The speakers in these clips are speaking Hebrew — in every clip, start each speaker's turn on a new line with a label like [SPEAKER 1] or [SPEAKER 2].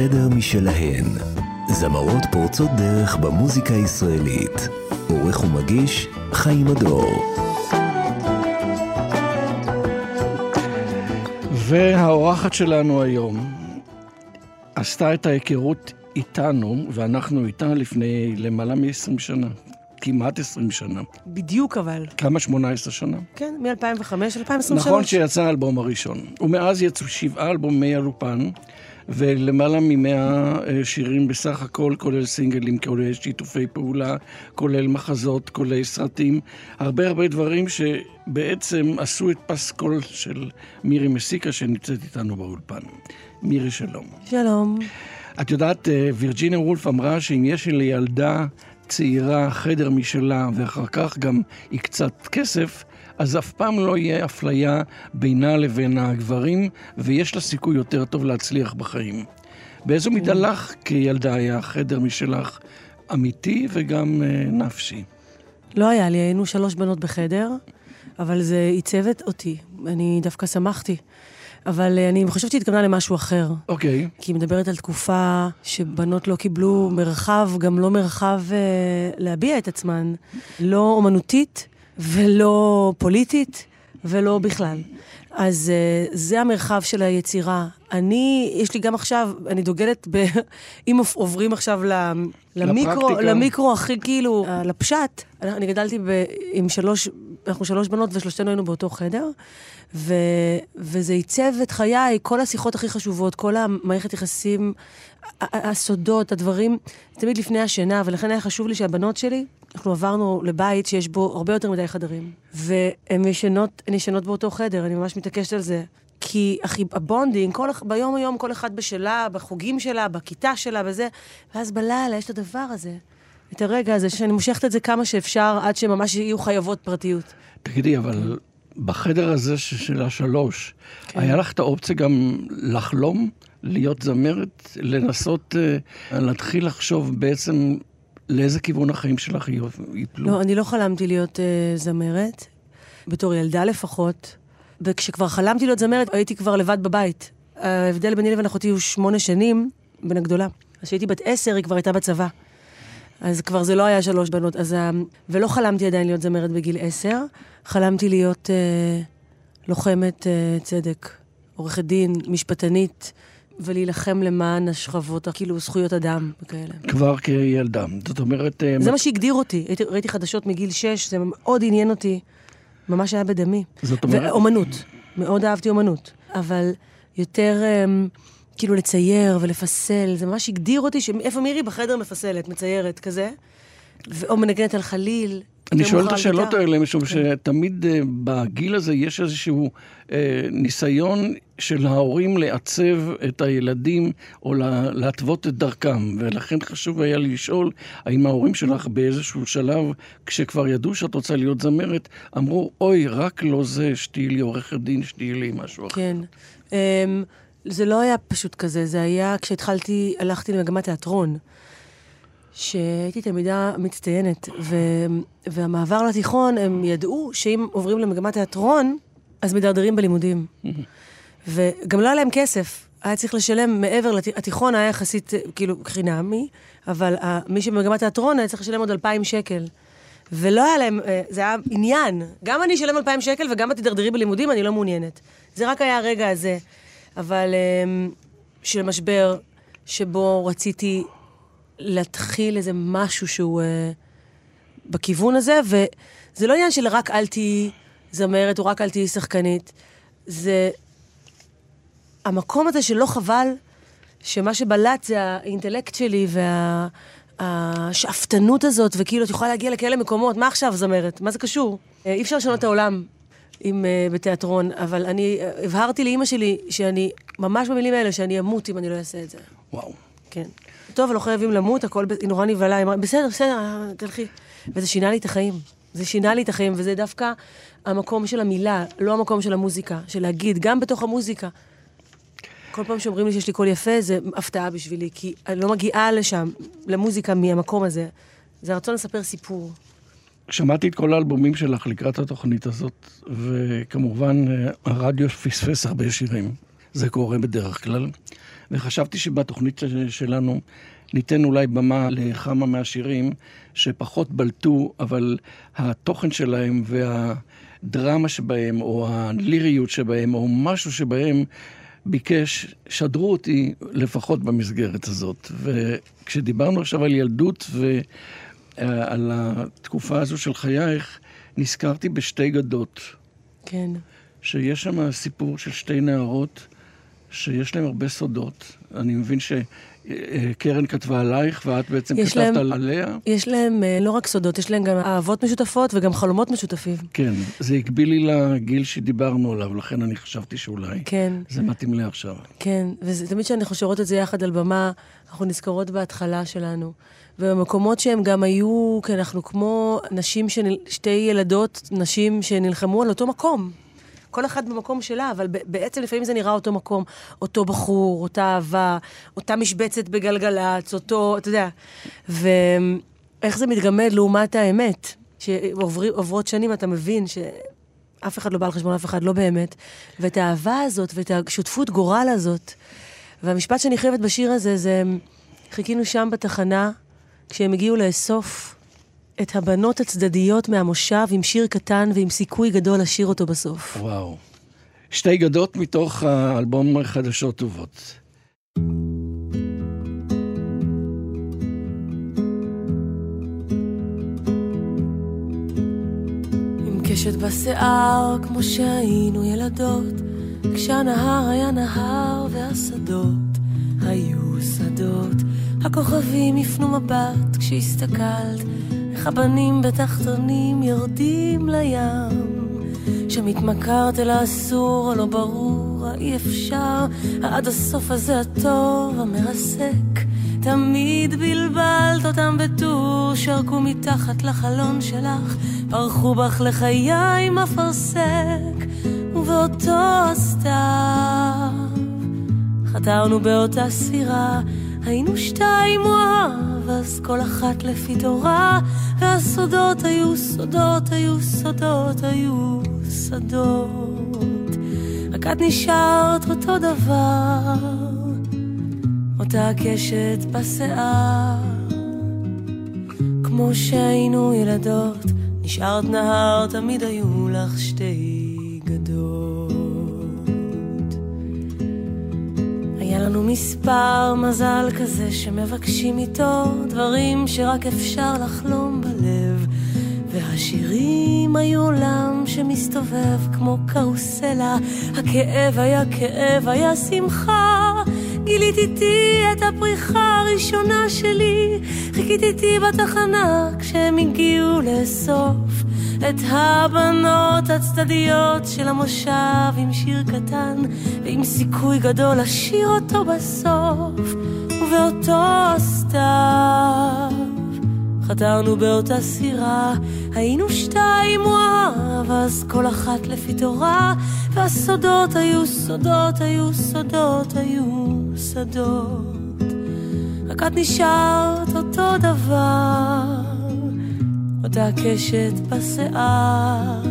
[SPEAKER 1] חדר משלהן. זמרות פורצות דרך במוזיקה הישראלית. עורך ומגיש, חיים הדור.
[SPEAKER 2] והאורחת שלנו היום עשתה את ההיכרות איתנו, ואנחנו איתה לפני למעלה מ-20 שנה. כמעט 20 שנה.
[SPEAKER 3] בדיוק אבל.
[SPEAKER 2] כמה? 18 שנה?
[SPEAKER 3] כן, מ-2005 ל-2023.
[SPEAKER 2] נכון שיצא האלבום הראשון. ומאז יצאו שבעה אלבומי אלופן, ולמעלה ממאה שירים בסך הכל, כולל סינגלים, כולל שיתופי פעולה, כולל מחזות, כולל סרטים. הרבה הרבה דברים שבעצם עשו את פסקול של מירי מסיקה שנמצאת איתנו באולפן. מירי, שלום.
[SPEAKER 3] שלום.
[SPEAKER 2] את יודעת, וירג'יניה וולף אמרה שאם יש לי ילדה צעירה, חדר משלה, ואחר כך גם היא קצת כסף, אז אף פעם לא יהיה אפליה בינה לבין הגברים, ויש לה סיכוי יותר טוב להצליח בחיים. באיזו מידה לך כילדה היה חדר משלך אמיתי וגם uh, נפשי?
[SPEAKER 3] לא היה לי, היינו שלוש בנות בחדר, אבל זה עיצב אותי. אני דווקא שמחתי. אבל אני חושבת שהיא התכוונה למשהו אחר.
[SPEAKER 2] אוקיי. Okay.
[SPEAKER 3] כי היא מדברת על תקופה שבנות לא קיבלו מרחב, גם לא מרחב אה, להביע את עצמן. לא אומנותית ולא פוליטית ולא בכלל. אז אה, זה המרחב של היצירה. אני, יש לי גם עכשיו, אני דוגלת ב... אם עוברים עכשיו למיקרו, למיקרו הכי כאילו, לפשט, אני גדלתי ב, עם שלוש, אנחנו שלוש בנות ושלושתנו היינו באותו חדר. ו, וזה עיצב את חיי, כל השיחות הכי חשובות, כל המערכת יחסים, הסודות, הדברים, תמיד לפני השינה, ולכן היה חשוב לי שהבנות שלי, אנחנו עברנו לבית שיש בו הרבה יותר מדי חדרים. והן ישנות, ישנות באותו חדר, אני ממש מתעקשת על זה. כי אחי, ה bonding, כל, ביום היום כל אחד בשלה, בחוגים שלה, בכיתה שלה, בזה, ואז בלילה יש את הדבר הזה, את הרגע הזה, שאני מושכת את זה כמה שאפשר, עד שממש יהיו חייבות פרטיות.
[SPEAKER 2] תגידי, אבל בחדר הזה של השלוש, כן. היה לך את האופציה גם לחלום, להיות זמרת, לנסות uh, להתחיל לחשוב בעצם לאיזה כיוון החיים שלך ייפלו?
[SPEAKER 3] לא, אני לא חלמתי להיות uh, זמרת, בתור ילדה לפחות, וכשכבר חלמתי להיות זמרת, הייתי כבר לבד בבית. ההבדל ביני לבין אחותי הוא שמונה שנים, בין הגדולה. אז כשהייתי בת עשר, היא כבר הייתה בצבא. אז כבר זה לא היה שלוש בנות. אז, ולא חלמתי עדיין להיות זמרת בגיל עשר, חלמתי להיות אה, לוחמת אה, צדק, עורכת דין, משפטנית, ולהילחם למען השכבות, כאילו זכויות אדם וכאלה.
[SPEAKER 2] כבר כילדה. זאת אומרת...
[SPEAKER 3] אה, זה מה שהגדיר אותי. הייתי, ראיתי חדשות מגיל שש, זה מאוד עניין אותי. ממש היה בדמי.
[SPEAKER 2] זאת אומרת...
[SPEAKER 3] ואומנות. מאוד אהבתי אומנות. אבל יותר... אה, כאילו לצייר ולפסל, זה ממש הגדיר אותי, איפה מירי בחדר מפסלת, מציירת, כזה, או מנגנת על חליל.
[SPEAKER 2] אני שואל את השאלות האלה, משום כן. שתמיד uh, בגיל הזה יש איזשהו uh, ניסיון של ההורים לעצב את הילדים או לה, להתוות את דרכם, ולכן חשוב היה לי לשאול, האם ההורים שלך באיזשהו שלב, כשכבר ידעו שאת רוצה להיות זמרת, אמרו, אוי, רק לא זה, שתהיי לי עורכת דין, שתהיי לי משהו אחר.
[SPEAKER 3] כן. Um, זה לא היה פשוט כזה, זה היה כשהתחלתי, הלכתי למגמת תיאטרון, שהייתי תלמידה מצטיינת, ו, והמעבר לתיכון, הם ידעו שאם עוברים למגמת תיאטרון, אז מדרדרים בלימודים. וגם לא היה להם כסף, היה צריך לשלם מעבר, לת... התיכון היה יחסית כאילו חינמי, אבל מי שבמגמת תיאטרון היה צריך לשלם עוד אלפיים שקל. ולא היה להם, אה, זה היה עניין. גם אני אשלם אלפיים שקל וגם את תדרדרי בלימודים, אני לא מעוניינת. זה רק היה הרגע הזה. אבל אמ, של משבר, שבו רציתי להתחיל איזה משהו שהוא uh, בכיוון הזה, וזה לא עניין של רק אל תהיי זמרת או רק אל תהיי שחקנית, זה המקום הזה שלא חבל, שמה שבלט זה האינטלקט שלי והשאפתנות הזאת, וכאילו את יכולה להגיע לכאלה מקומות, מה עכשיו זמרת? מה זה קשור? אה, אי אפשר לשנות את העולם עם, uh, בתיאטרון, אבל אני uh, הבהרתי לאימא שלי שאני, ממש במילים האלה, שאני אמות אם אני לא אעשה את זה.
[SPEAKER 2] וואו.
[SPEAKER 3] כן. טוב, לא חייבים למות, הכל, היא נורא נבהלה, היא אמרה, בסדר, בסדר, תלכי. וזה שינה לי את החיים. זה שינה לי את החיים, וזה דווקא המקום של המילה, לא המקום של המוזיקה, של להגיד, גם בתוך המוזיקה. כל פעם שאומרים לי שיש לי קול יפה, זה הפתעה בשבילי, כי אני לא מגיעה לשם, למוזיקה מהמקום הזה. זה הרצון לספר סיפור.
[SPEAKER 2] שמעתי את כל האלבומים שלך לקראת התוכנית הזאת, וכמובן הרדיו פספס הרבה שירים. זה קורה בדרך כלל. וחשבתי שבתוכנית שלנו ניתן אולי במה לכמה מהשירים שפחות בלטו, אבל התוכן שלהם והדרמה שבהם, או הליריות שבהם, או משהו שבהם ביקש, שדרו אותי לפחות במסגרת הזאת. וכשדיברנו עכשיו על ילדות ועל התקופה הזו של חייך, נזכרתי בשתי גדות.
[SPEAKER 3] כן.
[SPEAKER 2] שיש שם סיפור של שתי נערות שיש להן הרבה סודות. אני מבין ש... קרן כתבה עלייך, ואת בעצם כתבת להם, עליה.
[SPEAKER 3] יש להם אה, לא רק סודות, יש להם גם אהבות משותפות וגם חלומות משותפים.
[SPEAKER 2] כן, זה הגביל לי לגיל שדיברנו עליו, לכן אני חשבתי שאולי
[SPEAKER 3] כן.
[SPEAKER 2] זה מתאים לי עכשיו.
[SPEAKER 3] כן, ותמיד כשאנחנו שרות את זה יחד על במה, אנחנו נזכרות בהתחלה שלנו. ובמקומות שהם גם היו, כי אנחנו כמו נשים, שנל... שתי ילדות, נשים שנלחמו על אותו מקום. כל אחת במקום שלה, אבל בעצם לפעמים זה נראה אותו מקום, אותו בחור, אותה אהבה, אותה משבצת בגלגלצ, אותו, אתה יודע. ואיך זה מתגמד לעומת האמת, שעוברות שנים אתה מבין שאף אחד לא בא על חשבון אף אחד, לא באמת. ואת האהבה הזאת ואת השותפות גורל הזאת. והמשפט שאני חייבת בשיר הזה זה, חיכינו שם בתחנה, כשהם הגיעו לאסוף את הבנות הצדדיות מהמושב עם שיר קטן ועם סיכוי גדול לשיר אותו בסוף.
[SPEAKER 2] וואו. שתי גדות מתוך האלבום חדשות טובות.
[SPEAKER 3] עם קשת בשיער כמו שהיינו ילדות, כשהנהר היה נהר והשדות היו שדות. הכוכבים הפנו מבט כשהסתכלת איך הבנים בתחתונים יורדים לים. שם התמכרת אל האסור, הלא ברור, האי אפשר, עד הסוף הזה הטוב, המרסק. תמיד בלבלת אותם בטור, שרקו מתחת לחלון שלך, פרחו בך לחיי עם אפרסק, ובאותו הסתיו חתרנו באותה סירה, היינו שתיים אוהב, אז כל אחת לפי תורה, והסודות היו סודות, היו סודות, היו שדות. רק את נשארת אותו דבר, אותה קשת בשיער. כמו שהיינו ילדות, נשארת נהר, תמיד היו לך שתי לנו מספר מזל כזה שמבקשים איתו דברים שרק אפשר לחלום בלב. והשירים היו עולם שמסתובב כמו קרוסלה, הכאב היה כאב, היה שמחה. גילית איתי את הפריחה הראשונה שלי, חיכית איתי בתחנה כשהם הגיעו לאסוף את הבנות הצדדיות של המושב עם שיר קטן ועם סיכוי גדול לשיר אותו בסוף. ובאותו סתיו חתרנו באותה סירה היינו שתיים וואב אז כל אחת לפי תורה והסודות היו סודות היו סודות היו שדות רק את נשארת אותו דבר אותה קשת בשיער.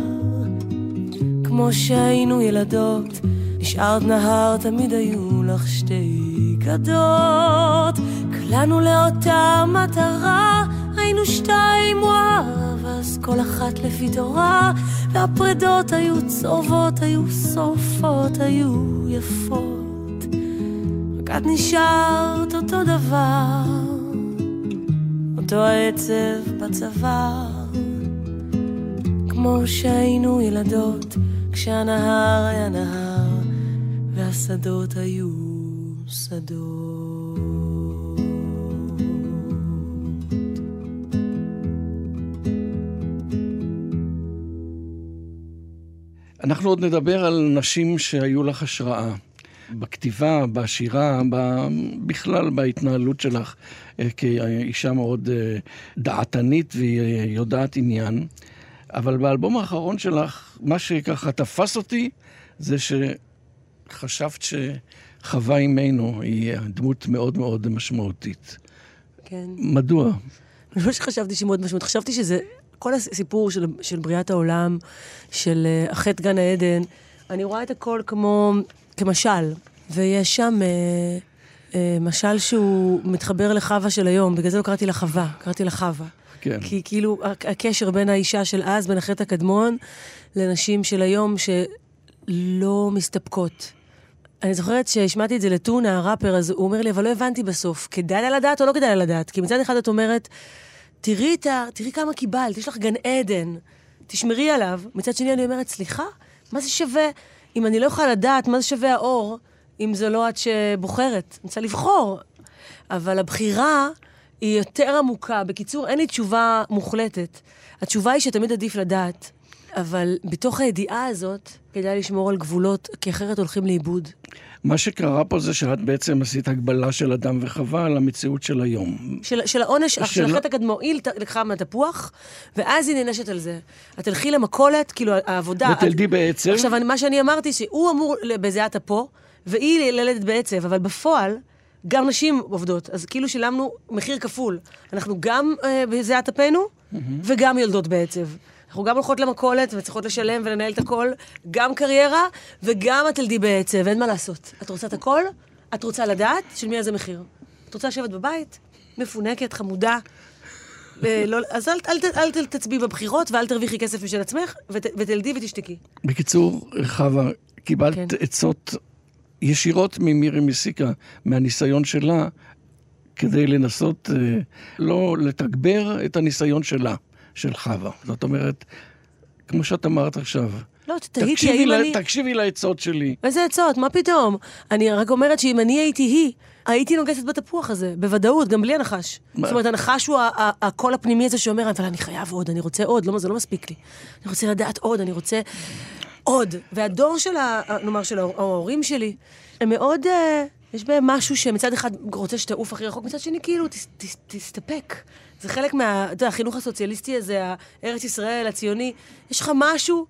[SPEAKER 3] כמו שהיינו ילדות, נשארת נהר, תמיד היו לך שתי גדות. קלענו לאותה מטרה, היינו שתיים וואב, אז כל אחת לפי תורה, והפרדות היו צהובות, היו שורפות, היו יפות. רק את נשארת אותו דבר. אותו העצב בצוואר, כמו שהיינו ילדות, כשהנהר היה נהר, והשדות היו שדות.
[SPEAKER 2] אנחנו עוד נדבר על נשים שהיו לך השראה. בכתיבה, בשירה, בכלל בהתנהלות שלך אה, כאישה מאוד אה, דעתנית והיא יודעת עניין. אבל באלבום האחרון שלך, מה שככה תפס אותי, זה שחשבת שחווה אימנו היא דמות מאוד מאוד משמעותית.
[SPEAKER 3] כן.
[SPEAKER 2] מדוע?
[SPEAKER 3] לא שחשבתי שהיא מאוד משמעותית, חשבתי שזה כל הסיפור של, של בריאת העולם, של החטא אה, גן העדן, אני רואה את הכל כמו, כמשל. ויש שם אה, אה, משל שהוא מתחבר לחווה של היום, בגלל זה לא קראתי לה חווה, קראתי לה חווה.
[SPEAKER 2] כן.
[SPEAKER 3] כי כאילו הקשר בין האישה של אז, בין החטא הקדמון, לנשים של היום שלא מסתפקות. אני זוכרת שהשמעתי את זה לטונה, הראפר, אז הוא אומר לי, אבל לא הבנתי בסוף, כדאי לה לדעת או לא כדאי לה לדעת? כי מצד אחד את אומרת, תראי, ה... תראי כמה קיבלת, יש לך גן עדן, תשמרי עליו. מצד שני אני אומרת, סליחה, מה זה שווה, אם אני לא יכולה לדעת מה זה שווה האור, אם זה לא את שבוחרת? אני רוצה לבחור. אבל הבחירה היא יותר עמוקה. בקיצור, אין לי תשובה מוחלטת. התשובה היא שתמיד עדיף לדעת. אבל בתוך הידיעה הזאת, כדאי לשמור על גבולות, כי אחרת הולכים לאיבוד.
[SPEAKER 2] מה שקרה פה זה שאת בעצם עשית הגבלה של אדם וחווה על המציאות של היום.
[SPEAKER 3] של, של העונש, של, של החטא הקדמו, היא לקחה מהתפוח, ואז היא נענשת על זה. את תלכי למכולת, כאילו, העבודה...
[SPEAKER 2] ותלדי את... בעצב.
[SPEAKER 3] עכשיו, מה שאני אמרתי, שהוא אמור בזיעת אפו, והיא ללדת בעצב, אבל בפועל, גם נשים עובדות, אז כאילו שילמנו מחיר כפול. אנחנו גם אה, בזיעת אפינו, mm-hmm. וגם יולדות בעצב. אנחנו גם הולכות למכולת וצריכות לשלם ולנהל את הכל, גם קריירה וגם את תלדי בעצב, אין מה לעשות. את רוצה את הכל, את רוצה לדעת של מי איזה מחיר. את רוצה לשבת בבית, מפונקת, חמודה. אה, לא, אז אל, אל, אל, אל תצביעי בבחירות ואל תרוויחי כסף בשביל עצמך, ות, ותלדי ותשתקי.
[SPEAKER 2] בקיצור, חווה, קיבלת כן. עצות ישירות ממירי מסיקה, מהניסיון שלה, כדי לנסות אה, לא לתגבר את הניסיון שלה. של חווה. זאת אומרת, כמו שאת אמרת עכשיו,
[SPEAKER 3] לא, תהיתי האם לה, אני...
[SPEAKER 2] תקשיבי לעצות שלי.
[SPEAKER 3] איזה עצות? מה פתאום? אני רק אומרת שאם אני הייתי היא, הייתי נוגסת בתפוח הזה, בוודאות, גם בלי הנחש. מה? זאת אומרת, הנחש הוא הקול הפנימי הזה שאומר, אבל אני חייב עוד, אני רוצה עוד, לא, זה לא מספיק לי. אני רוצה לדעת עוד, אני רוצה עוד. והדור של, ה, נאמר, של ההורים שלי, הם מאוד... Uh, יש בהם משהו שמצד אחד רוצה שתעוף הכי רחוק, מצד שני כאילו, תסתפק. זה חלק מה... אתה יודע, החינוך הסוציאליסטי הזה, הארץ ישראל, הציוני, יש לך משהו,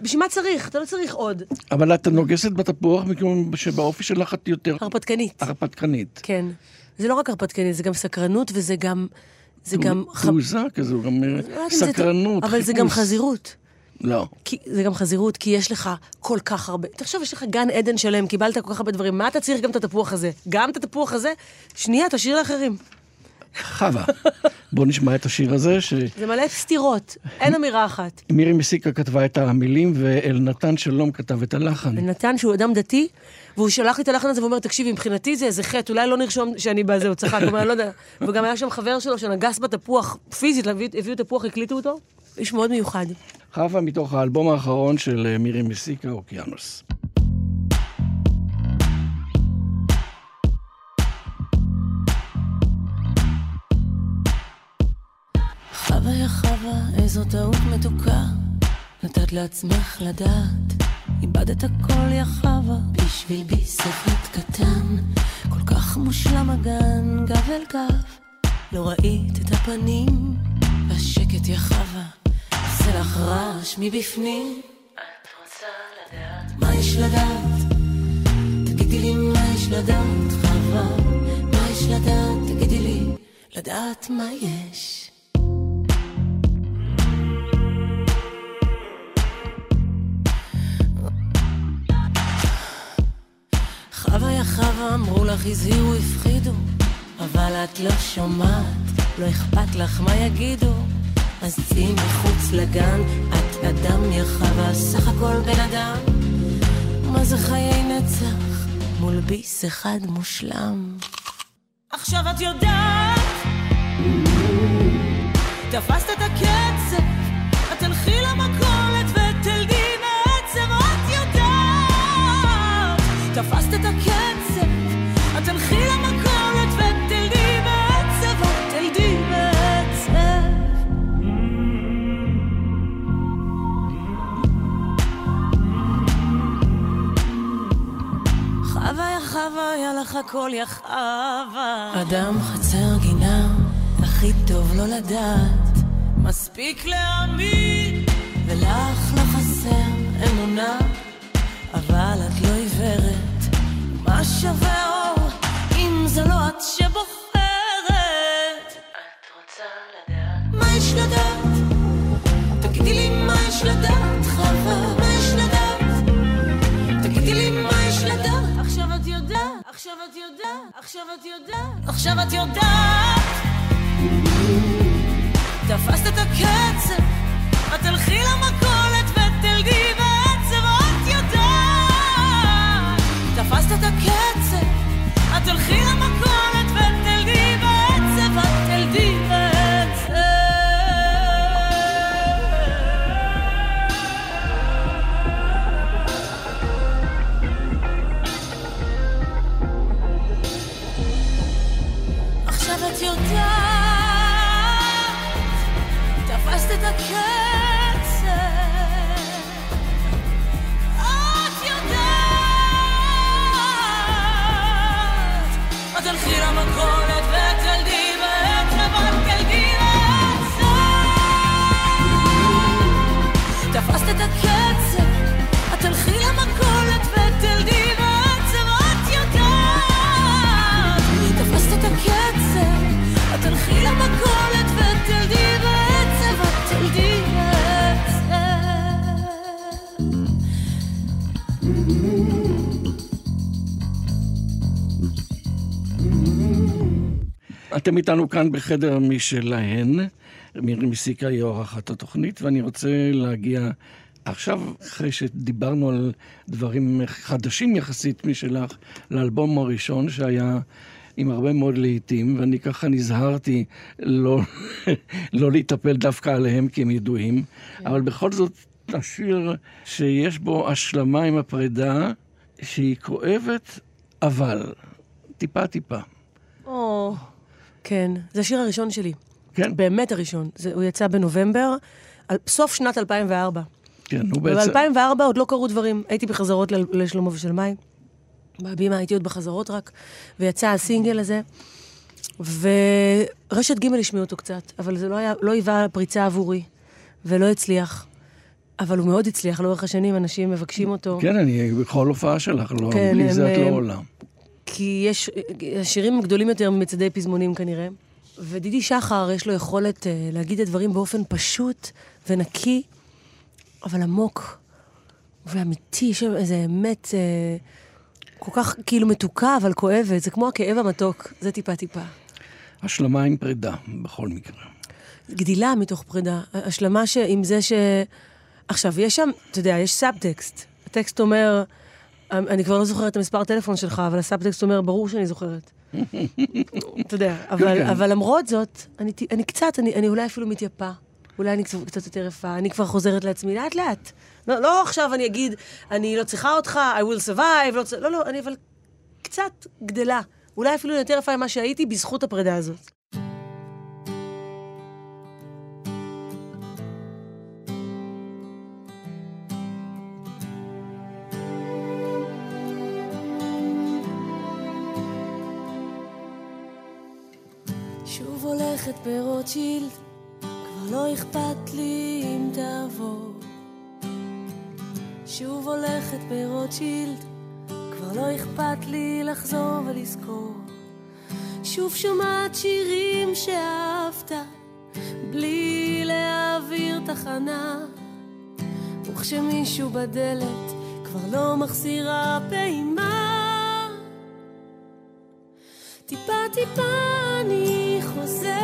[SPEAKER 3] בשביל מה צריך? אתה לא צריך עוד.
[SPEAKER 2] אבל את נוגסת בתפוח מכיוון שבאופי שלך את יותר...
[SPEAKER 3] הרפתקנית.
[SPEAKER 2] הרפתקנית.
[SPEAKER 3] כן. זה לא רק הרפתקנית, זה גם סקרנות וזה גם...
[SPEAKER 2] זה גם... תעוזה כזו, גם לא סקרנות,
[SPEAKER 3] אבל זה גם חזירות.
[SPEAKER 2] לא.
[SPEAKER 3] כי, זה גם חזירות, כי יש לך כל כך הרבה... תחשוב, יש לך גן עדן שלם, קיבלת כל כך הרבה דברים, מה אתה צריך גם את התפוח הזה? גם את התפוח הזה? שנייה, תשאיר לאחרים.
[SPEAKER 2] חווה. בוא נשמע את השיר הזה. ש...
[SPEAKER 3] זה מלא סתירות, אין אמירה אחת.
[SPEAKER 2] מירי מסיקה כתבה את המילים, ואלנתן שלום כתב את הלחן.
[SPEAKER 3] אלנתן, שהוא אדם דתי, והוא שלח לי את הלחן הזה ואומר, תקשיבי, מבחינתי זה איזה חטא, אולי לא נרשום שאני בזה, הוא צחק, הוא אומר, לא יודע. וגם היה שם חבר שלו שנגס בתפוח, פיזית, הביאו תפוח, הקליטו אותו. איש מאוד מיוחד.
[SPEAKER 2] חווה מתוך האלבום האחרון של אה, מירי מסיקה, אוקיינוס.
[SPEAKER 4] יא חווה, איזו טעות מתוקה, נתת לעצמך לדעת, איבדת הכל יא חווה, בשביל ביספית קטן, כל כך מושלם הגן, גב אל גב, לא ראית את הפנים, והשקט יא חווה, עושה לך רעש מבפנים. את רוצה לדעת מה יש לדעת? תגידי לי מה יש לדעת, חווה, מה יש לדעת? תגידי לי, לדעת מה יש. חווה יא חווה, אמרו לך, הזהירו, הפחידו, אבל את לא שומעת, לא אכפת לך מה יגידו. אז צאי מחוץ לגן, את אדם יא חווה, סך הכל בן אדם. מה זה חיי נצח מול ביס אחד מושלם? עכשיו את יודעת, תפסת את הקצב, את תלכי למכולת תפסת את הקצב היה לך הכל יחבה. אדם חצר גינה, הכי טוב לא לדעת. מספיק להאמין, ולך לא חסר אמונה, אבל את לא עיוורת. מה שווה אור, אם זה לא את שבוחרת? את רוצה לדעת? מה יש לדעת? תגידי לי מה יש לדעת, חווה, מה יש לדעת? תגידי לי מה יש לדעת? עכשיו את יודעת
[SPEAKER 3] עכשיו את יודעת, עכשיו את יודעת, עכשיו את יודעת. תפסת את הקצב, את תלכי למכולת ותלדי בעצב, את הקצב, את תלכי
[SPEAKER 2] אתם איתנו כאן בחדר משלהן. מירי מסיקה היא עורכת התוכנית, ואני רוצה להגיע עכשיו, אחרי שדיברנו על דברים חדשים יחסית משלך, לאלבום הראשון שהיה עם הרבה מאוד להיטים, ואני ככה נזהרתי לא, לא להיטפל דווקא עליהם כי הם ידועים, אבל בכל זאת, השיר שיש בו השלמה עם הפרידה, שהיא כואבת, אבל טיפה-טיפה.
[SPEAKER 5] או, כן, זה השיר הראשון שלי.
[SPEAKER 2] כן.
[SPEAKER 5] באמת הראשון. זה, הוא יצא בנובמבר, על, סוף שנת 2004.
[SPEAKER 2] כן, הוא בעצם...
[SPEAKER 5] וב-2004 עוד לא קרו דברים. הייתי בחזרות ל- לשלמה ושלמי. בהבימה הייתי עוד בחזרות רק, ויצא הסינגל הזה. ורשת ג' השמיעו אותו קצת, אבל זה לא, היה, לא היווה פריצה עבורי, ולא הצליח. אבל הוא מאוד הצליח לאורך השנים, אנשים מבקשים אותו.
[SPEAKER 2] כן, אני בכל הופעה שלך, לא,
[SPEAKER 5] כן,
[SPEAKER 2] בלי זה את לא עולה.
[SPEAKER 5] כי יש, השירים גדולים יותר ממצעדי פזמונים כנראה. ודידי שחר, יש לו יכולת uh, להגיד את הדברים באופן פשוט ונקי, אבל עמוק ואמיתי. יש איזה אמת uh, כל כך כאילו מתוקה, אבל כואבת. זה כמו הכאב המתוק, זה טיפה-טיפה.
[SPEAKER 2] השלמה עם פרידה, בכל מקרה.
[SPEAKER 5] גדילה מתוך פרידה. השלמה ש... עם זה ש... עכשיו, יש שם, אתה יודע, יש סאבטקסט. הטקסט אומר, אני כבר לא זוכרת את המספר טלפון שלך, אבל הסאבטקסט אומר, ברור שאני זוכרת. אתה יודע, אבל,
[SPEAKER 2] כן.
[SPEAKER 5] אבל למרות זאת, אני, אני קצת, אני, אני אולי אפילו מתייפה. אולי אני קצת, קצת יותר יפה, אני כבר חוזרת לעצמי לאט-לאט. לא, לא עכשיו אני אגיד, אני לא צריכה אותך, I will survive, לא, לא, לא, אני אבל קצת גדלה. אולי אפילו יותר יפה ממה שהייתי בזכות הפרידה הזאת.
[SPEAKER 3] הולכת ברוטשילד, כבר לא אכפת לי אם תעבור. שוב הולכת ברוטשילד, כבר לא אכפת לי לחזור ולזכור. שוב שומעת שירים שאהבת, בלי להעביר תחנה. וכשמישהו בדלת כבר לא מחזירה פעימה. טיפה טיפה אני חוזרת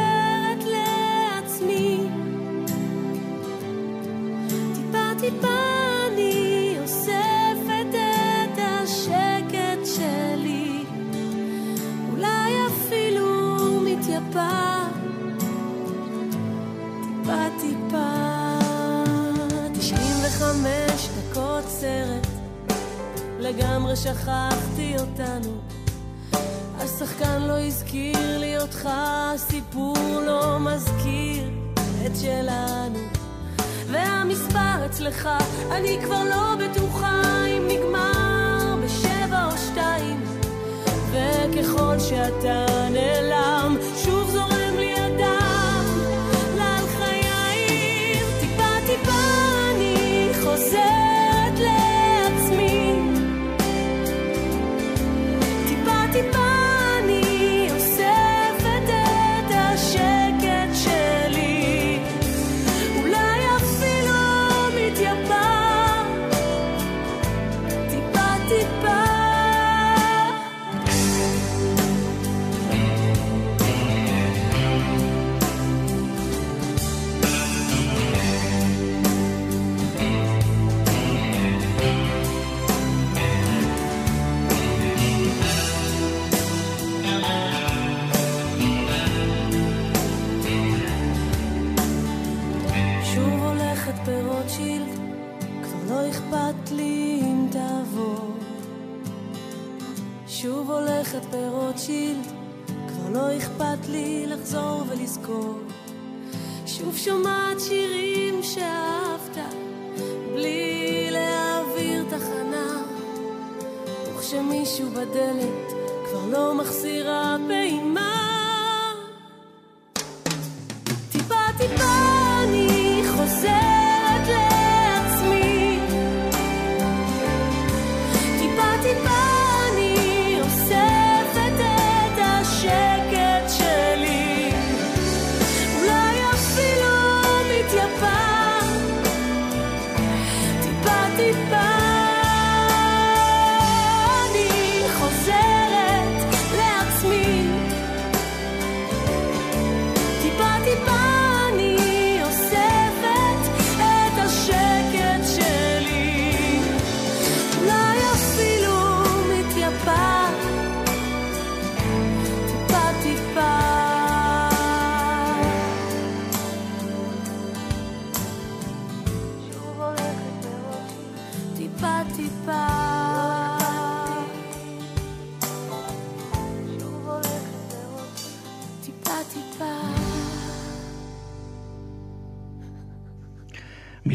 [SPEAKER 3] לגמרי שכחתי אותנו. השחקן לא הזכיר לי אותך, הסיפור לא מזכיר את שלנו. והמספר אצלך, אני כבר לא בטוחה אם נגמר בשבע או שתיים. וככל שאתה נעלם,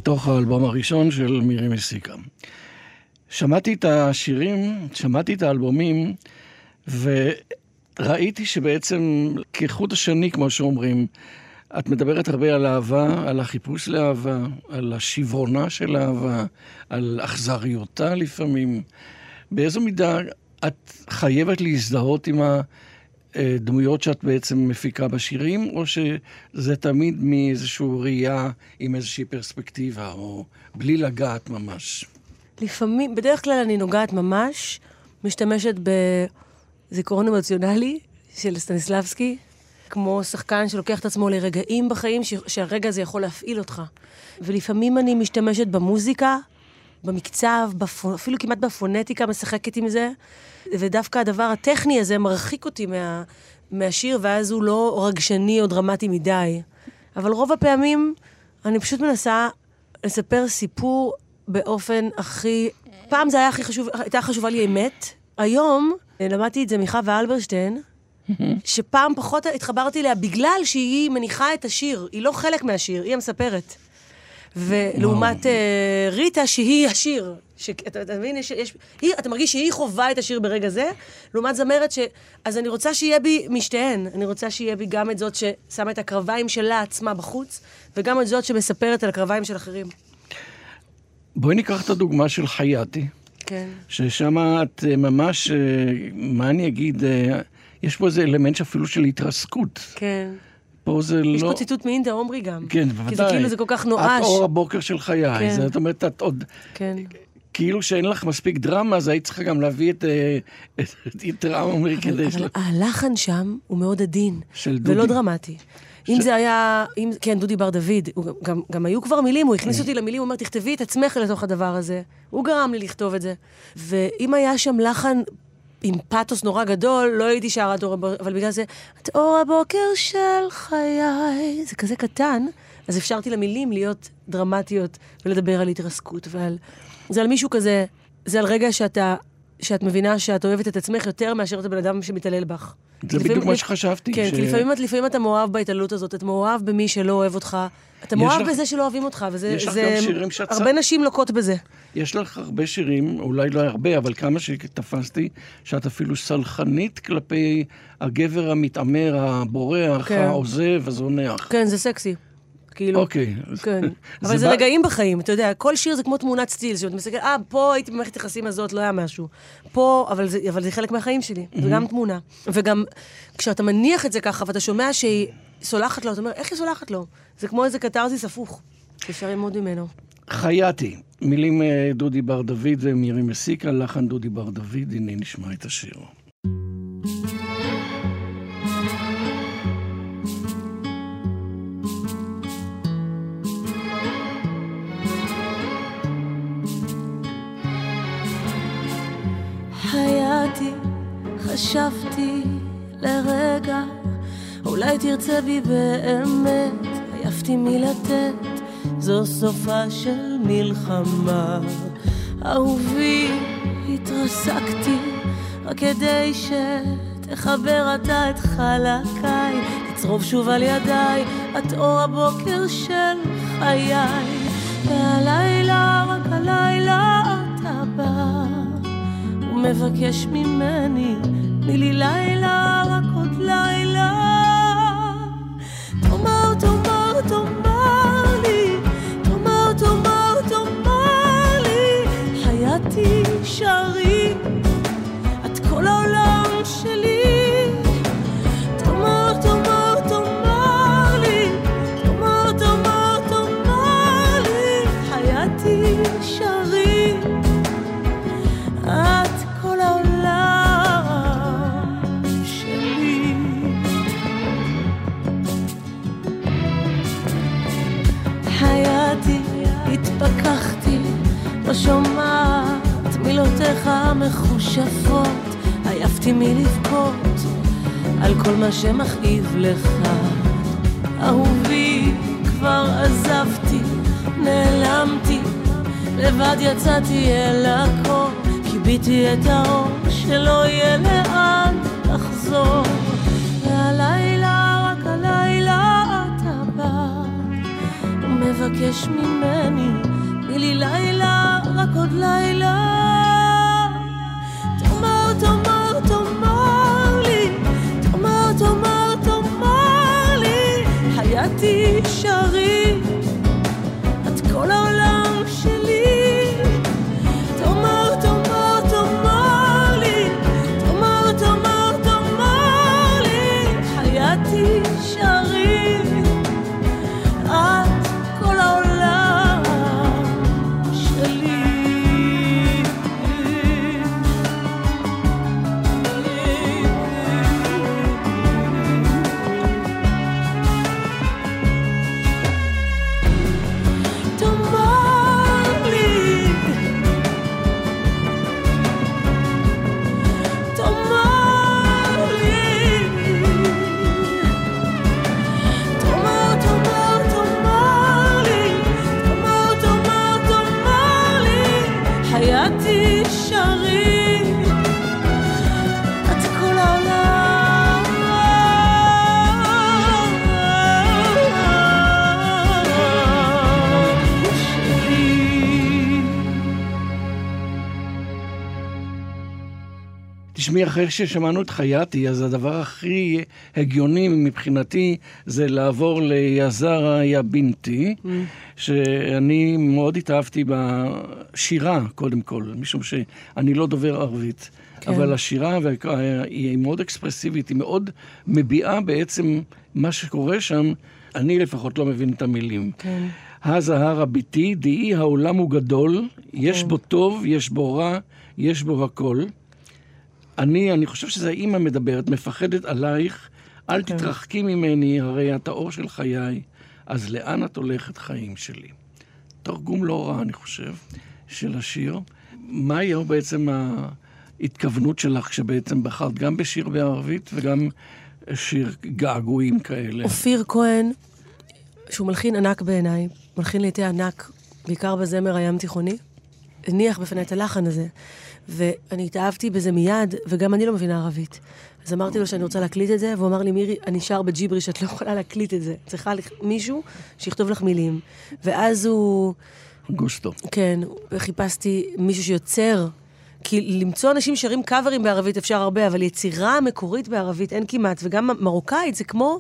[SPEAKER 2] מתוך האלבום הראשון של מירי מסיקה. שמעתי את השירים, שמעתי את האלבומים, וראיתי שבעצם כחוט השני, כמו שאומרים, את מדברת הרבה על אהבה, על החיפוש לאהבה, על השברונה של אהבה, על אכזריותה לפעמים. באיזו מידה את חייבת להזדהות עם הדמויות שאת בעצם מפיקה בשירים, או שזה תמיד מאיזושהי ראייה עם איזושהי פרספקטיבה, או בלי לגעת ממש?
[SPEAKER 3] לפעמים, בדרך כלל אני נוגעת ממש, משתמשת בזיכרון אמוציונלי של סטניסלבסקי, כמו שחקן שלוקח את עצמו לרגעים בחיים שהרגע הזה יכול להפעיל אותך. ולפעמים אני משתמשת במוזיקה, במקצב, בפו, אפילו כמעט בפונטיקה, משחקת עם זה, ודווקא הדבר הטכני הזה מרחיק אותי מה, מהשיר, ואז הוא לא רגשני או דרמטי מדי. אבל רוב הפעמים אני פשוט מנסה לספר סיפור באופן הכי... פעם זה היה הכי חשוב, הייתה חשובה לי אמת. היום אה, למדתי את זה מחווה אלברשטיין, שפעם פחות התחברתי אליה בגלל שהיא מניחה את השיר, היא לא חלק מהשיר, היא המספרת. ולעומת אה, ריטה, שהיא השיר. ש... אתה, מבין? יש, יש, היא, אתה מרגיש שהיא חווה את השיר ברגע זה, לעומת זמרת ש... אז אני רוצה שיהיה בי משתיהן. אני רוצה שיהיה בי גם את זאת ששמה את הקרביים שלה עצמה בחוץ, וגם את זאת שמספרת על הקרביים של אחרים.
[SPEAKER 2] בואי ניקח את הדוגמה של חייתי,
[SPEAKER 3] כן.
[SPEAKER 2] ששם את אה, ממש, אה, מה אני אגיד, יש פה איזה אלמנט שאפילו של התרסקות.
[SPEAKER 3] כן.
[SPEAKER 2] פה זה
[SPEAKER 3] יש
[SPEAKER 2] לא...
[SPEAKER 3] פה ציטוט מאינדה עומרי גם.
[SPEAKER 2] כן, בוודאי.
[SPEAKER 3] כי זה כאילו זה כל כך
[SPEAKER 2] את
[SPEAKER 3] נואש.
[SPEAKER 2] אור הבוקר של חיי.
[SPEAKER 3] כן.
[SPEAKER 2] זאת אומרת, את עוד...
[SPEAKER 3] כן.
[SPEAKER 2] כאילו שאין לך מספיק דרמה, אז היית צריכה גם להביא את את- את יתרה עומרי כדי...
[SPEAKER 3] אבל הלחן שם הוא מאוד עדין.
[SPEAKER 2] של דודי.
[SPEAKER 3] ולא דרמטי. אם זה היה, אם, כן, דודי בר דוד, הוא גם, גם היו כבר מילים, הוא הכניס אותי למילים, הוא אומר, תכתבי את עצמך לתוך הדבר הזה. הוא גרם לי לכתוב את זה. ואם היה שם לחן עם פאתוס נורא גדול, לא הייתי שרה את אור הבוקר, אבל בגלל זה, את אור הבוקר של חיי, זה כזה קטן, אז אפשרתי למילים להיות דרמטיות ולדבר על התרסקות ועל... זה על מישהו כזה, זה על רגע שאתה, שאת מבינה שאת אוהבת את עצמך יותר מאשר את הבן אדם שמתעלל בך.
[SPEAKER 2] זה בדיוק מה שחשבתי.
[SPEAKER 3] כן,
[SPEAKER 2] ש-
[SPEAKER 3] כי לפעמים, לפעמים אתה מאוהב בהתעללות הזאת, אתה מאוהב במי שלא אוהב אותך, אתה מאוהב
[SPEAKER 2] לך-
[SPEAKER 3] בזה שלא אוהבים אותך, וזה...
[SPEAKER 2] יש לך
[SPEAKER 3] זה-
[SPEAKER 2] גם שירים שאת-
[SPEAKER 3] הרבה נשים לוקות בזה.
[SPEAKER 2] יש לך הרבה שירים, אולי לא הרבה, אבל כמה שתפסתי, שאת אפילו סלחנית כלפי הגבר המתעמר, הבורח,
[SPEAKER 3] כן.
[SPEAKER 2] העוזב, הזונח.
[SPEAKER 3] כן, זה סקסי. כאילו,
[SPEAKER 2] אוקיי.
[SPEAKER 3] כן. אבל זה רגעים בחיים, אתה יודע, כל שיר זה כמו תמונת סטיל, שאתה מסתכל, אה, פה הייתי במערכת יחסים הזאת, לא היה משהו. פה, אבל זה, אבל זה חלק מהחיים שלי, זה גם תמונה. וגם כשאתה מניח את זה ככה, ואתה שומע שהיא סולחת לו, אתה אומר, איך היא סולחת לו? זה כמו איזה קתרזיס הפוך. אפשר ללמוד ממנו.
[SPEAKER 2] חייתי, מילים אה, דודי בר דוד ומירי מסיקה, לחן דודי בר דוד, הנה נשמע את השיר.
[SPEAKER 4] חייתי, חשבתי לרגע, אולי תרצה בי באמת, עייפתי מלתת, זו סופה של מלחמה. אהובי, התרסקתי,
[SPEAKER 3] רק כדי שתחבר אתה את חלקיי, תצרוב שוב על ידיי, את אור הבוקר של חיי. והלילה, רק הלילה ומבקש ממני, תני לי לילה, רק עוד לילה. תאמר, תאמר, תאמר לי, תאמר, תאמר, תאמר לי, חייתי שרי, שומעת מילותיך המחושפות, עייפתי מלבכות על כל מה שמכאיב לך. אהובי, כבר עזבתי, נעלמתי, לבד יצאתי אל הכל, כיביתי את האור שלא יהיה לאן לחזור. והלילה, רק הלילה אתה בא. ומבקש ממני, תני לי לילה, רק עוד לילה. חייתי שרי,
[SPEAKER 2] תשמעי, אחרי ששמענו את חייתי, אז הדבר הכי הגיוני מבחינתי זה לעבור ליזרה יא בינתי, שאני מאוד התאהבתי בשירה, קודם כל, משום שאני לא דובר ערבית.
[SPEAKER 6] כן.
[SPEAKER 2] אבל השירה היא מאוד אקספרסיבית, היא מאוד מביעה בעצם מה שקורה שם. אני לפחות לא מבין את המילים.
[SPEAKER 6] כן.
[SPEAKER 2] הזהר הביתי, דעי העולם הוא גדול, יש בו טוב, יש בו רע, יש בו הכל. אני, אני חושב שזה האימא מדברת, מפחדת עלייך, אל
[SPEAKER 6] כן.
[SPEAKER 2] תתרחקי ממני, הרי את האור של חיי, אז לאן את הולכת חיים שלי? תרגום לא רע, אני חושב, של השיר. מה היה בעצם ההתכוונות שלך כשבעצם בחרת גם בשיר בערבית וגם שיר געגועים כאלה?
[SPEAKER 6] אופיר כהן, שהוא מלחין ענק בעיניי, מלחין לעיתי ענק, בעיקר בזמר הים תיכוני, הניח בפני את הלחן הזה. ואני התאהבתי בזה מיד, וגם אני לא מבינה ערבית. אז אמרתי לו שאני רוצה להקליט את זה, והוא אמר לי, מירי, אני שר בג'יברי שאת לא יכולה להקליט את זה. צריכה מישהו שיכתוב לך מילים. ואז הוא...
[SPEAKER 2] גוסטו.
[SPEAKER 6] כן, וחיפשתי מישהו שיוצר. כי למצוא אנשים שרים קאברים בערבית אפשר הרבה, אבל יצירה מקורית בערבית אין כמעט, וגם מרוקאית זה כמו...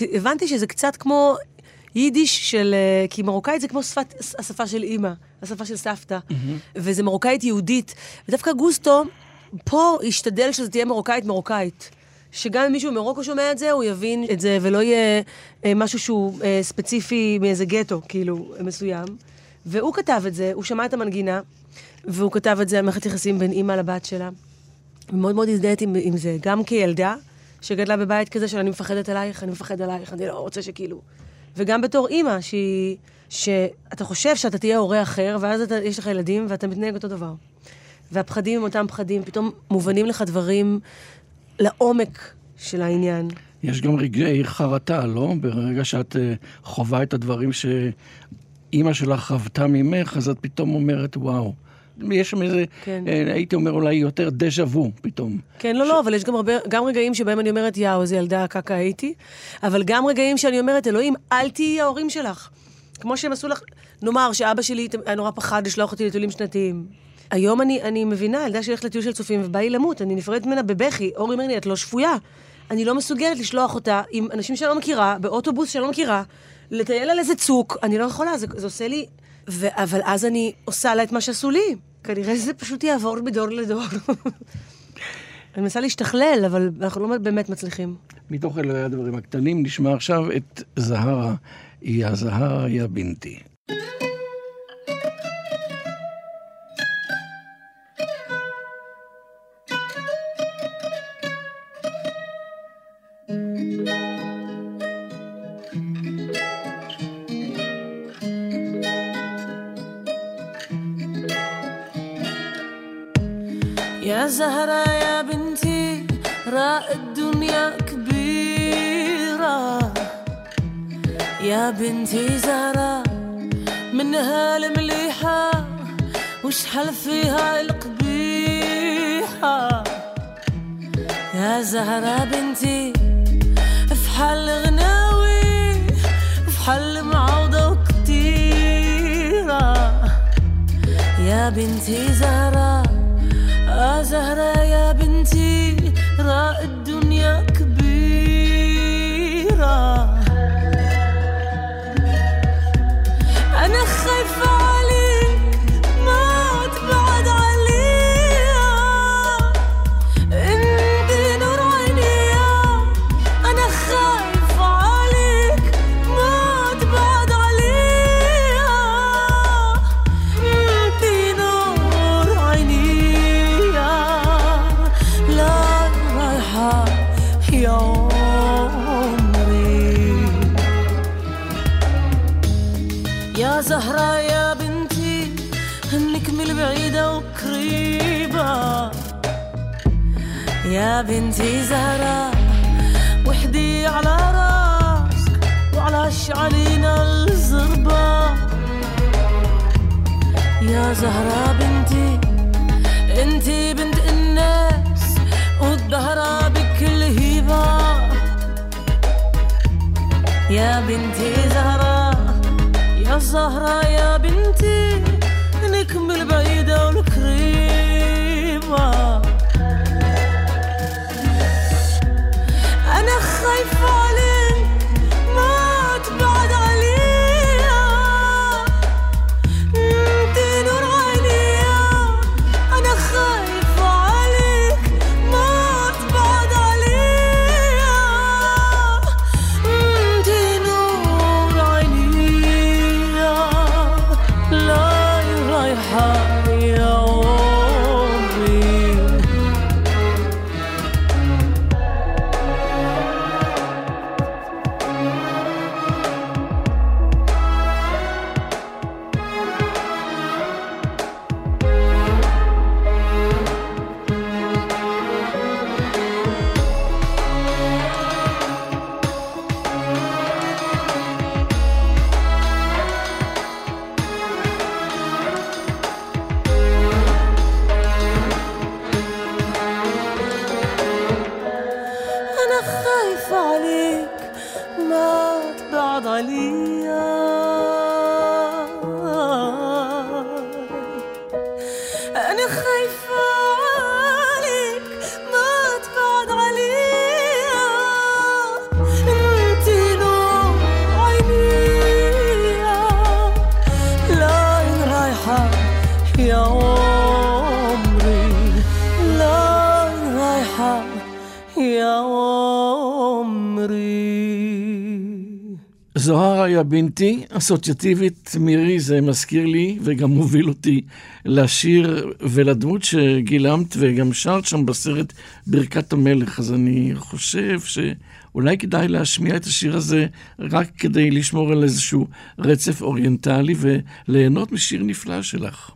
[SPEAKER 6] הבנתי שזה קצת כמו יידיש של... אה, כי מרוקאית זה כמו שפת, השפה של אימא, השפה של סבתא, וזה מרוקאית יהודית. ודווקא גוסטו, פה השתדל שזה תהיה מרוקאית מרוקאית. שגם אם מישהו ממרוקו שומע את זה, הוא יבין את זה, ולא יהיה אה, משהו שהוא אה, ספציפי מאיזה גטו, כאילו, מסוים. והוא כתב את זה, הוא שמע את המנגינה, והוא כתב את זה על מערכת יחסים בין אימא לבת שלה. ומאוד מאוד הזדהיתי עם, עם זה, גם כילדה, שגדלה בבית כזה של אני מפחדת עלייך, אני מפחד עלייך, אני לא רוצה שכאילו... וגם בתור אימא, שהיא... שאתה חושב שאתה תהיה הורה אחר, ואז אתה, יש לך ילדים, ואתה מתנהג אותו דבר. והפחדים הם אותם פחדים, פתאום מובנים לך דברים לעומק של העניין.
[SPEAKER 2] יש גם רגעי חרטה, לא? ברגע שאת אה, חווה את הדברים שאימא שלך חוותה ממך, אז את פתאום אומרת, וואו, יש שם איזה,
[SPEAKER 7] כן.
[SPEAKER 2] אה, הייתי אומר אולי יותר דז'ה וו פתאום.
[SPEAKER 7] כן, לא, לא, אבל יש גם הרבה, גם רגעים שבהם אני אומרת, יאו, איזה ילדה קקה הייתי, אבל גם רגעים שאני אומרת, אלוהים, אל תהיי ההורים שלך. כמו שהם עשו לך, נאמר שאבא שלי היה נורא פחד לשלוח אותי לטיולים שנתיים. היום אני, אני מבינה, ילדה שהולכת לטיול של צופים ובא לי למות, אני נפרדת ממנה בבכי. אורי אומר לי, את לא שפויה. אני לא מסוגלת לשלוח אותה עם אנשים שאני לא מכירה, באוטובוס שאני לא מכירה, לטייל על איזה צוק, אני לא יכולה, זה, זה עושה לי... ו, אבל אז אני עושה לה את מה שעשו לי. כנראה זה פשוט יעבור מדור לדור. אני מנסה להשתכלל, אבל אנחנו לא באמת מצליחים.
[SPEAKER 2] מתוך אלוהי הדברים הקטנים נשמע עכשיו את זהרה, יא זהרה יא בינתי.
[SPEAKER 3] كبيرة. يا بنتي زهرة منها المليحة. وشحال فيها القبيحة؟ يا زهرة بنتي فحال غناوي فحال معوضة وكتيرة. يا بنتي زهرة آه زهرة يا بنتي راء يا زهرة يا بنتي نكمل بعيدة وقريبة. يا بنتي زهرة وحدي على راسك وعلى شعلينا الزربة. يا زهرة بنتي انتي بنت الناس والدهرة بكل هيبة. يا بنتي زهرة يا زهرة يا بنتي نكمل بعيدة والقريبة أنا خايفة
[SPEAKER 2] חיפה יא בינתי, אסוציאטיבית מירי, זה מזכיר לי וגם מוביל אותי לשיר ולדמות שגילמת וגם שרת שם בסרט ברכת המלך. אז אני חושב שאולי כדאי להשמיע את השיר הזה רק כדי לשמור על איזשהו רצף אוריינטלי וליהנות משיר נפלא שלך.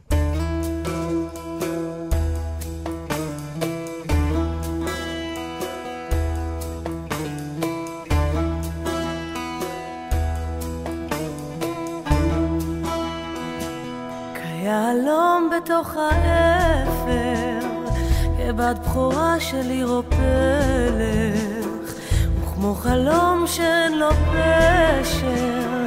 [SPEAKER 3] בתוך האפר, כבת בכורה של עיר או וכמו חלום שאין לו פשר,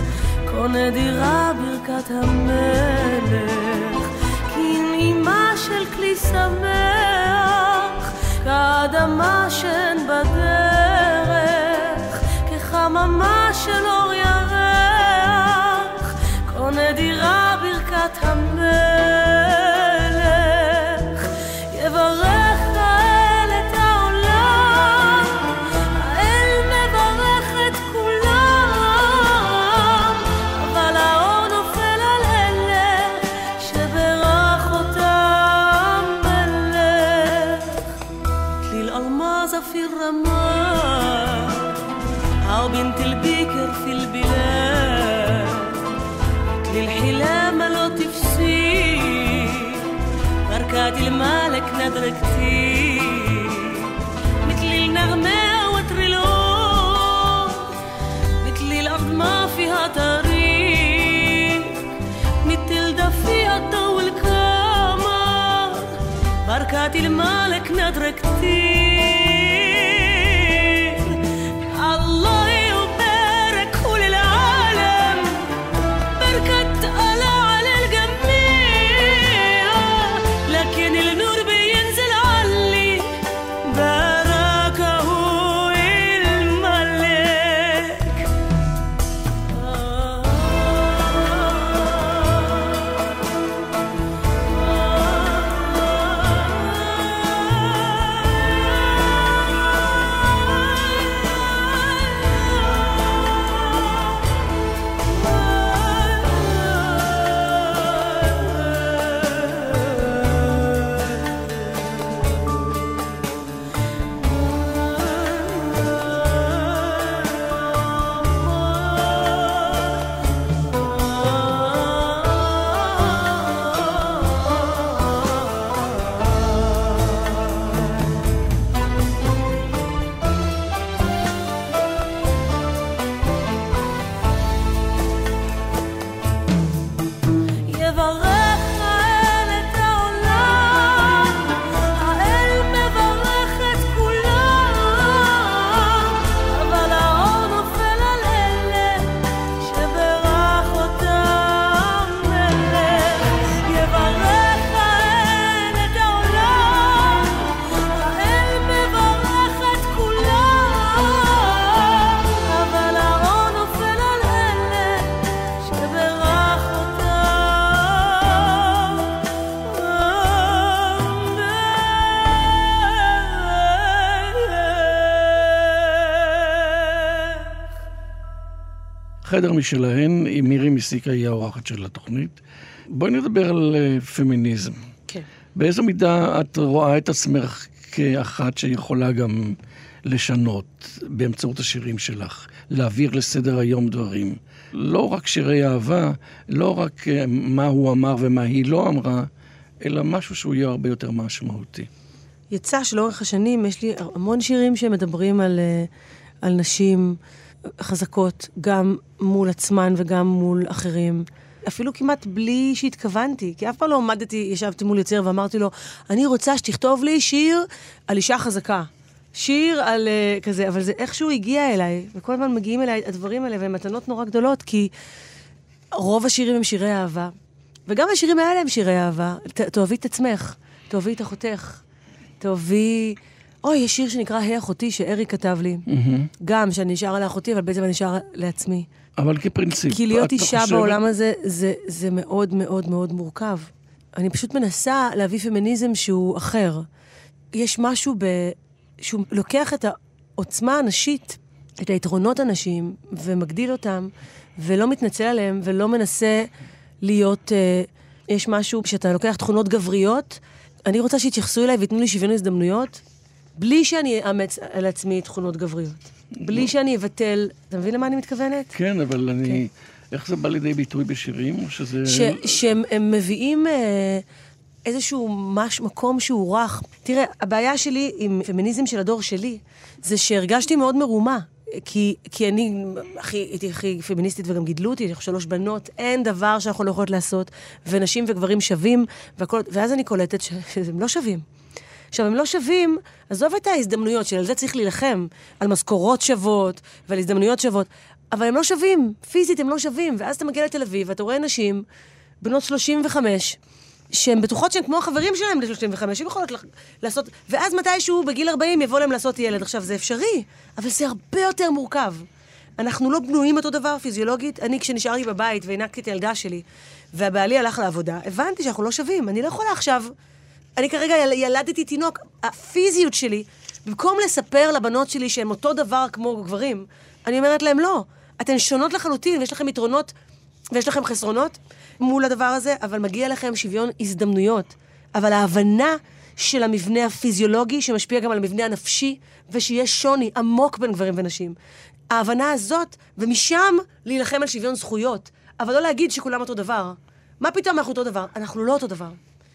[SPEAKER 3] קונה דירה ברכת המלך, כי נעימה של כלי שמח, כאדמה שאין בדרך, כחממה של אור ירח, קונה דירה ברכת המלך, الألماظ في الرمال أو بنت البيكر في البلاد. كل الحلامة لو تفسير. بركات المالك نادر كتير مثل النغمة وتر العود مثل الأرض ما فيها طريق بركات المالك نادرة كتير
[SPEAKER 2] חדר משלהן, עם מירי מסיקה היא האורחת של התוכנית. בואי נדבר על אה, פמיניזם.
[SPEAKER 8] כן.
[SPEAKER 2] באיזו מידה את רואה את עצמך כאחת שיכולה גם לשנות באמצעות השירים שלך, להעביר לסדר היום דברים? לא רק שירי אהבה, לא רק אה, מה הוא אמר ומה היא לא אמרה, אלא משהו שהוא יהיה הרבה יותר משמעותי.
[SPEAKER 8] יצא שלאורך השנים יש לי המון שירים שמדברים על, אה, על נשים חזקות, גם מול עצמן וגם מול אחרים. אפילו כמעט בלי שהתכוונתי, כי אף פעם לא עמדתי, ישבתי מול יוצר ואמרתי לו, אני רוצה שתכתוב לי שיר על אישה חזקה. שיר על uh, כזה, אבל זה איכשהו הגיע אליי, וכל הזמן מגיעים אליי הדברים האלה, והן מתנות נורא גדולות, כי רוב השירים הם שירי אהבה, וגם השירים האלה הם שירי אהבה. ת, תאהבי את עצמך, תאהבי את אחותך, תאהבי... אוי, יש שיר שנקרא "היי אחותי" שאריק כתב לי. גם, שאני נשאר לאחותי, אבל בעצם אני נשאר לעצמי.
[SPEAKER 2] אבל כפרינציפ.
[SPEAKER 8] כי להיות אישה
[SPEAKER 2] חושבת-
[SPEAKER 8] בעולם הזה, זה, זה מאוד מאוד מאוד מורכב. אני פשוט מנסה להביא פמיניזם שהוא אחר. יש משהו ב... שהוא לוקח את העוצמה הנשית, את היתרונות הנשיים, ומגדיל אותם, ולא מתנצל עליהם, ולא מנסה להיות... אה, יש משהו שאתה לוקח תכונות גבריות, אני רוצה שיתייחסו אליי וייתנו לי שוויון הזדמנויות, בלי שאני אאמץ על עצמי תכונות גבריות. בלי שאני אבטל... אתה מבין למה אני מתכוונת?
[SPEAKER 2] כן, אבל אני... איך זה בא לידי ביטוי בשירים? או שזה...
[SPEAKER 8] ש, שהם הם מביאים אה, איזשהו מש, מקום שהוא רך. תראה, הבעיה שלי עם פמיניזם של הדור שלי, זה שהרגשתי מאוד מרומה.
[SPEAKER 9] כי, כי אני הכי, הייתי הכי פמיניסטית וגם גידלו אותי, יש שלוש בנות, אין דבר שאנחנו לא יכולות לעשות, ונשים וגברים שווים, והכל, ואז אני קולטת שהם לא שווים. עכשיו, הם לא שווים, עזוב את ההזדמנויות, שעל זה צריך להילחם, על משכורות שוות ועל הזדמנויות שוות, אבל הם לא שווים, פיזית הם לא שווים. ואז אתה מגיע לתל אביב ואתה רואה נשים, בנות 35, שהן בטוחות שהן כמו החברים שלהם ל-35, הן יכולות לעשות... ואז מתישהו, בגיל 40, יבוא להם לעשות ילד. עכשיו, זה אפשרי, אבל זה הרבה יותר מורכב. אנחנו לא בנויים אותו דבר פיזיולוגית. אני, כשנשארתי בבית והענקתי את הילדה שלי, והבעלי הלך לעבודה, הבנתי שאנחנו לא שווים. אני לא יכולה עכשיו... אני כרגע יל, ילדתי תינוק, הפיזיות שלי, במקום לספר לבנות שלי שהן אותו דבר כמו גברים, אני אומרת להם, לא, אתן שונות לחלוטין, ויש לכם יתרונות ויש לכם חסרונות מול הדבר הזה, אבל מגיע לכם שוויון הזדמנויות. אבל ההבנה של המבנה הפיזיולוגי, שמשפיע גם על המבנה הנפשי, ושיש שוני עמוק בין גברים ונשים. ההבנה הזאת, ומשם להילחם על שוויון זכויות, אבל לא להגיד שכולם אותו דבר. מה פתאום אנחנו אותו דבר? אנחנו לא אותו דבר.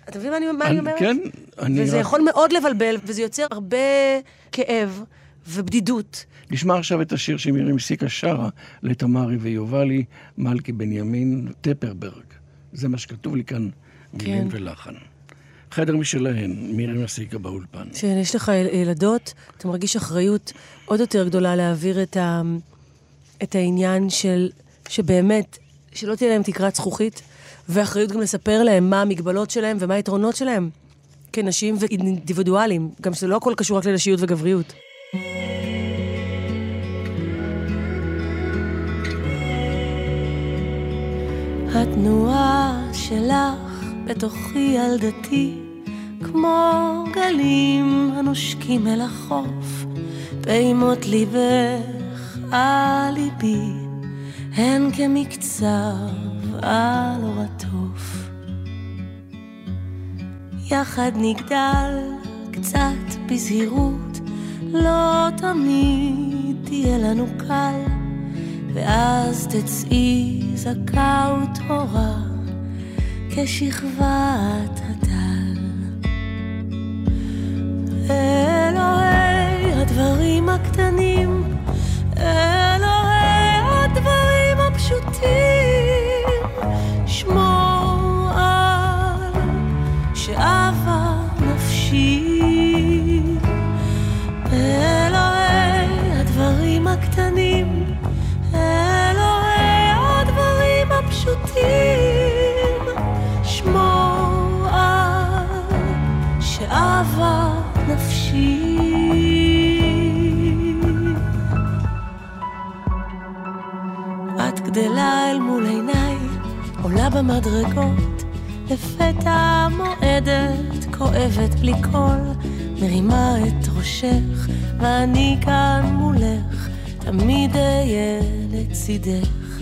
[SPEAKER 9] אתה מבין מה אני, מה אני אומרת?
[SPEAKER 2] כן, אני...
[SPEAKER 9] וזה רק... יכול מאוד לבלבל, וזה יוצר הרבה כאב ובדידות.
[SPEAKER 2] נשמע עכשיו את השיר שמירי מסיקה שרה לתמרי ויובלי, מלכי בנימין טפרברג. זה מה שכתוב לי כאן, מילים כן. ולחן. חדר משלהן, מירי מסיקה באולפן.
[SPEAKER 9] כשיש לך ילדות, אתה מרגיש אחריות עוד יותר גדולה להעביר את, ה, את העניין של, שבאמת, שלא תהיה להם תקרת זכוכית, ואחריות גם לספר להם מה המגבלות שלהם ומה היתרונות שלהם כנשים ואינדיבידואלים, גם שזה לא הכל קשור רק לנשיות וגבריות.
[SPEAKER 3] התנועה שלך בתוכי ילדתי, כמו גלים הנושקים אל החוף, פעימות ליבך על ליבי, הן כמקצב על אור התוף. יחד נגדל קצת בזהירות, לא תמיד תהיה לנו קל. ואז תצאי זכה וטהורה כשכבת הטל. אלוהי הדברים הקטנים, אלוהי הדברים הפשוטים, גדלה אל מול עיניי, עולה במדרגות, לפתע מועדת, כואבת בלי קול, מרימה את ראשך, ואני כאן מולך, תמיד אהיה לצידך.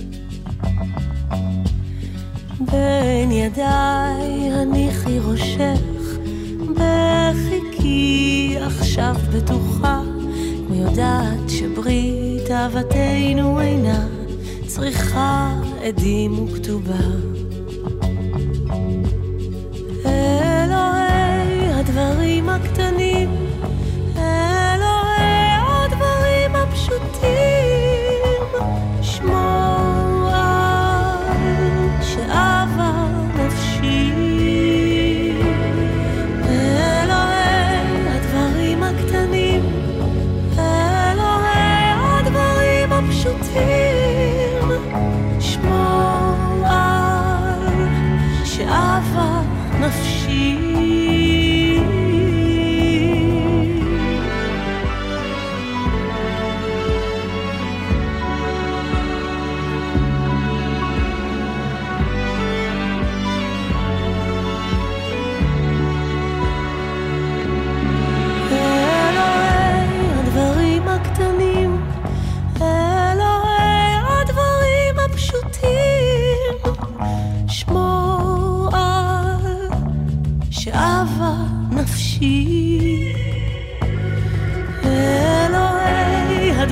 [SPEAKER 3] בין ידיי הניחי ראשך, בחיקי עכשיו בטוחה, כמו יודעת שברית אהבתנו אינה צריכה עדים וכתובה. אלוהי הדברים הקטנים,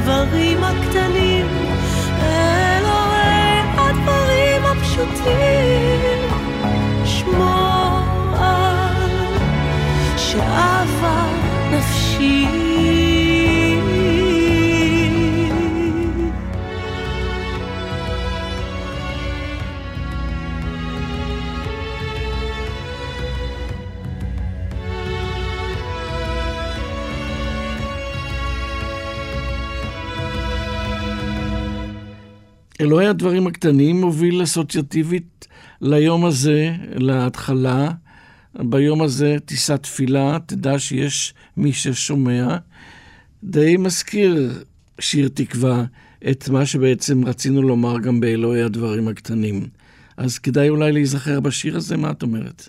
[SPEAKER 3] דברים אלוהי הדברים הקטנים מוביל אסוציאטיבית ליום הזה, להתחלה. ביום הזה תישא תפילה, תדע שיש מי ששומע. די מזכיר שיר תקווה את מה שבעצם רצינו לומר גם באלוהי הדברים הקטנים. אז כדאי אולי להיזכר בשיר הזה, מה את אומרת?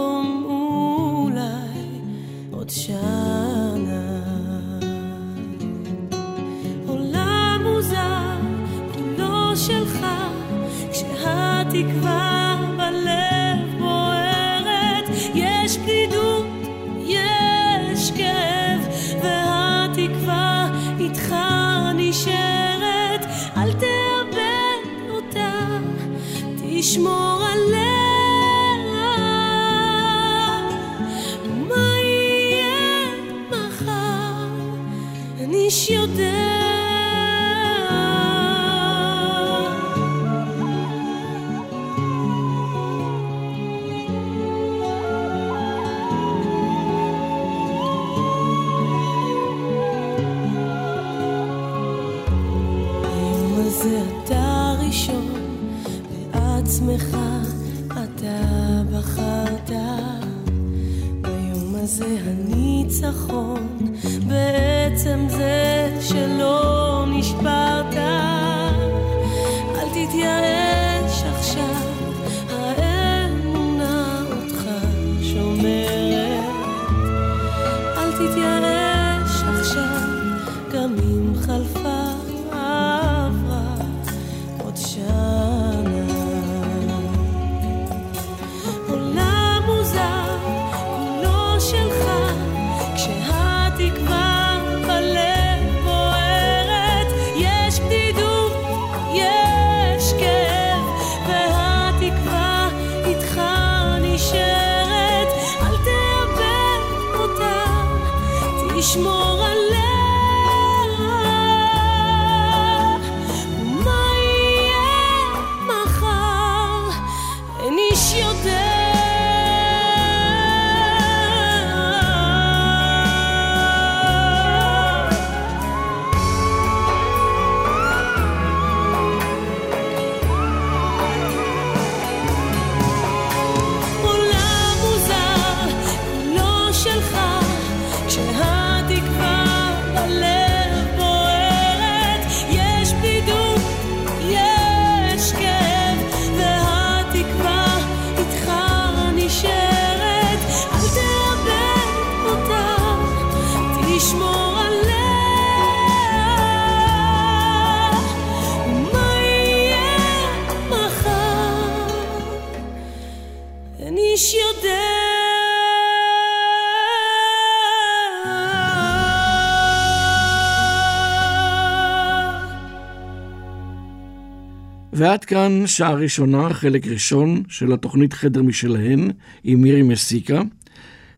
[SPEAKER 3] ועד כאן שעה ראשונה, חלק ראשון של התוכנית חדר משלהן עם מירי מסיקה.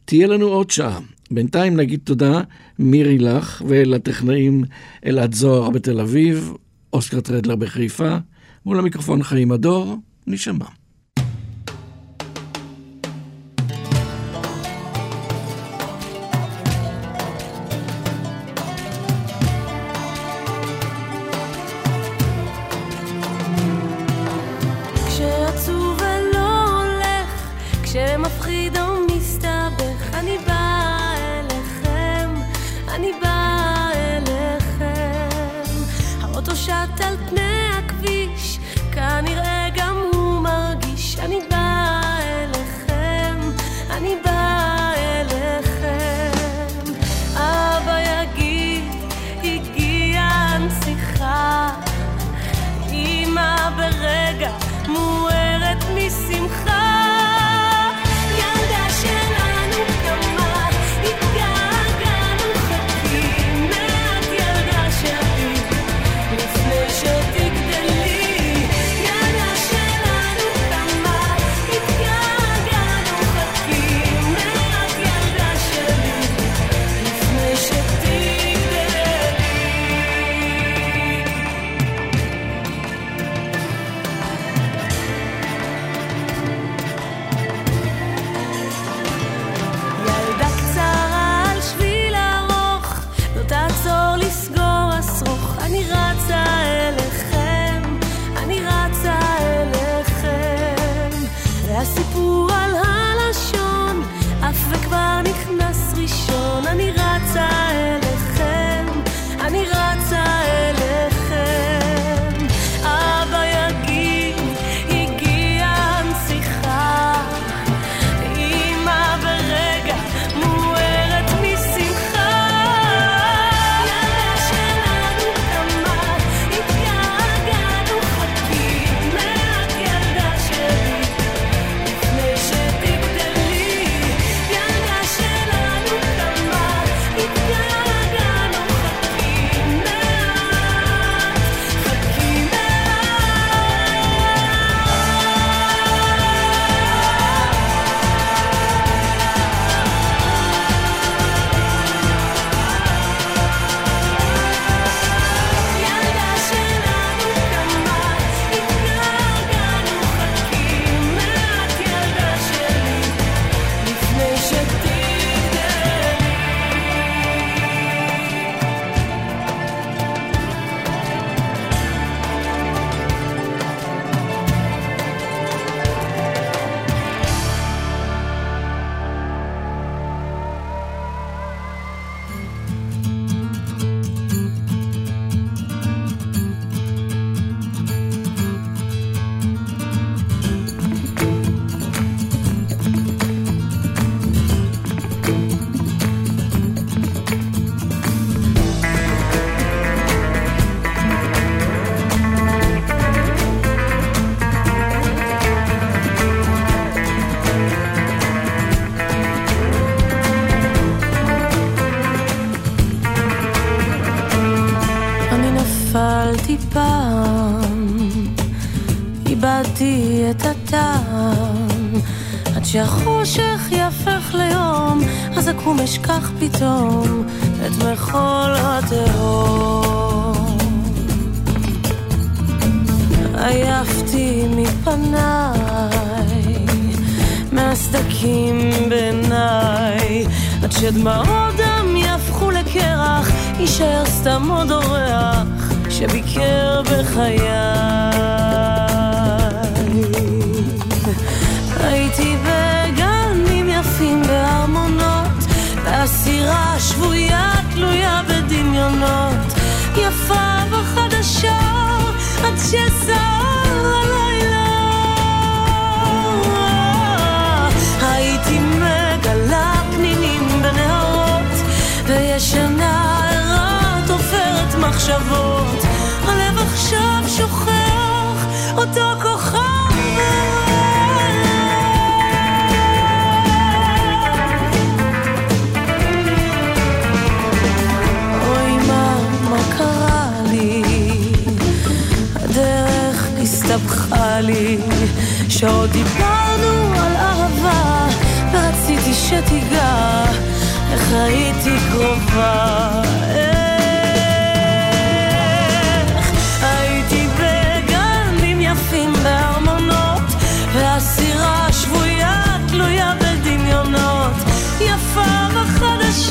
[SPEAKER 3] תהיה לנו עוד שעה. בינתיים נגיד תודה, מירי לך, ולטכנאים אלעד זוהר בתל אביב, אוסקר טרדלר בחיפה, מול המיקרופון חיים הדור, נשמע.
[SPEAKER 10] מהסדקים בעיניי, עד שדמעות דם יהפכו לקרח, יישאר סתם עוד אורח שביקר בחיי. הייתי בגנים יפים בארמונות, והסירה שבויה תלויה בדמיונות, יפה וחדשה עד שסער אותו כוכב. הסתבכה לי. שעוד דיברנו על אהבה ורציתי שתיגע. איך הייתי קרובה